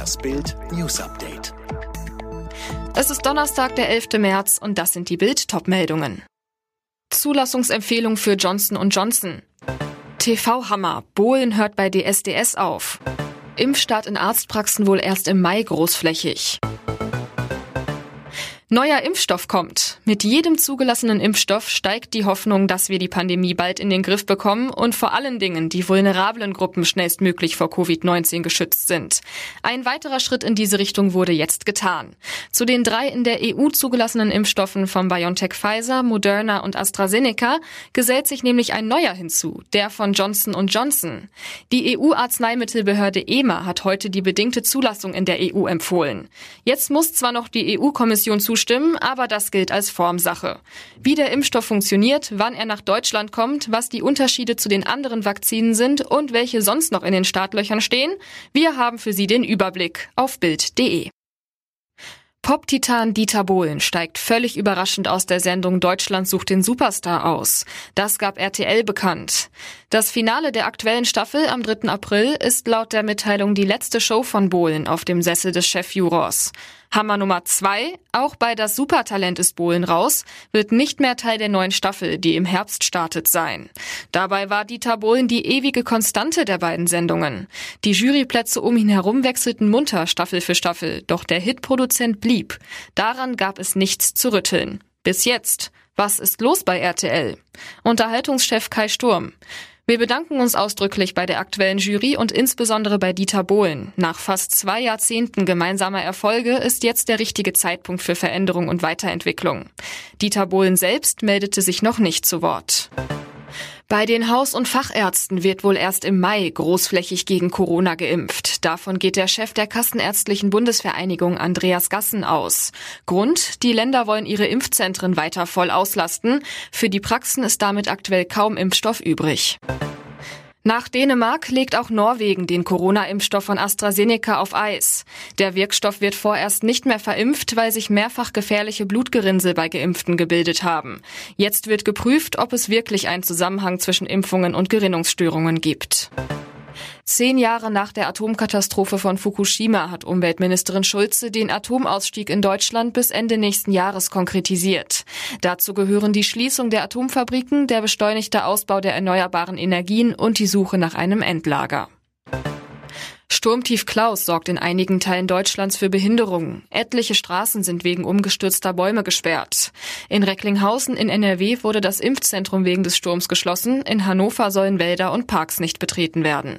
Das Bild News Update. Es ist Donnerstag, der 11. März und das sind die Bild Topmeldungen. Zulassungsempfehlung für Johnson Johnson. TV-Hammer. Bohlen hört bei DSDS auf. Impfstart in Arztpraxen wohl erst im Mai großflächig. Neuer Impfstoff kommt. Mit jedem zugelassenen Impfstoff steigt die Hoffnung, dass wir die Pandemie bald in den Griff bekommen und vor allen Dingen die vulnerablen Gruppen schnellstmöglich vor Covid-19 geschützt sind. Ein weiterer Schritt in diese Richtung wurde jetzt getan. Zu den drei in der EU zugelassenen Impfstoffen von BioNTech Pfizer, Moderna und AstraZeneca gesellt sich nämlich ein neuer hinzu, der von Johnson Johnson. Die EU-Arzneimittelbehörde EMA hat heute die bedingte Zulassung in der EU empfohlen. Jetzt muss zwar noch die EU-Kommission zustimmen, zustimmen, aber das gilt als Formsache. Wie der Impfstoff funktioniert, wann er nach Deutschland kommt, was die Unterschiede zu den anderen Vakzinen sind und welche sonst noch in den Startlöchern stehen, wir haben für Sie den Überblick auf Bild.de. Pop-Titan Dieter Bohlen steigt völlig überraschend aus der Sendung Deutschland sucht den Superstar aus. Das gab RTL bekannt. Das Finale der aktuellen Staffel am 3. April ist laut der Mitteilung die letzte Show von Bohlen auf dem Sessel des Chefjurors. Hammer Nummer zwei, auch bei Das Supertalent ist Bohlen raus, wird nicht mehr Teil der neuen Staffel, die im Herbst startet, sein. Dabei war Dieter Bohlen die ewige Konstante der beiden Sendungen. Die Juryplätze um ihn herum wechselten munter Staffel für Staffel, doch der Hitproduzent blieb. Daran gab es nichts zu rütteln. Bis jetzt. Was ist los bei RTL? Unterhaltungschef Kai Sturm. Wir bedanken uns ausdrücklich bei der aktuellen Jury und insbesondere bei Dieter Bohlen. Nach fast zwei Jahrzehnten gemeinsamer Erfolge ist jetzt der richtige Zeitpunkt für Veränderung und Weiterentwicklung. Dieter Bohlen selbst meldete sich noch nicht zu Wort. Bei den Haus- und Fachärzten wird wohl erst im Mai großflächig gegen Corona geimpft. Davon geht der Chef der Kassenärztlichen Bundesvereinigung Andreas Gassen aus. Grund, die Länder wollen ihre Impfzentren weiter voll auslasten. Für die Praxen ist damit aktuell kaum Impfstoff übrig. Nach Dänemark legt auch Norwegen den Corona-Impfstoff von AstraZeneca auf Eis. Der Wirkstoff wird vorerst nicht mehr verimpft, weil sich mehrfach gefährliche Blutgerinnsel bei Geimpften gebildet haben. Jetzt wird geprüft, ob es wirklich einen Zusammenhang zwischen Impfungen und Gerinnungsstörungen gibt. Zehn Jahre nach der Atomkatastrophe von Fukushima hat Umweltministerin Schulze den Atomausstieg in Deutschland bis Ende nächsten Jahres konkretisiert. Dazu gehören die Schließung der Atomfabriken, der beschleunigte Ausbau der erneuerbaren Energien und die Suche nach einem Endlager. Sturmtief Klaus sorgt in einigen Teilen Deutschlands für Behinderungen. Etliche Straßen sind wegen umgestürzter Bäume gesperrt. In Recklinghausen in NRW wurde das Impfzentrum wegen des Sturms geschlossen. In Hannover sollen Wälder und Parks nicht betreten werden.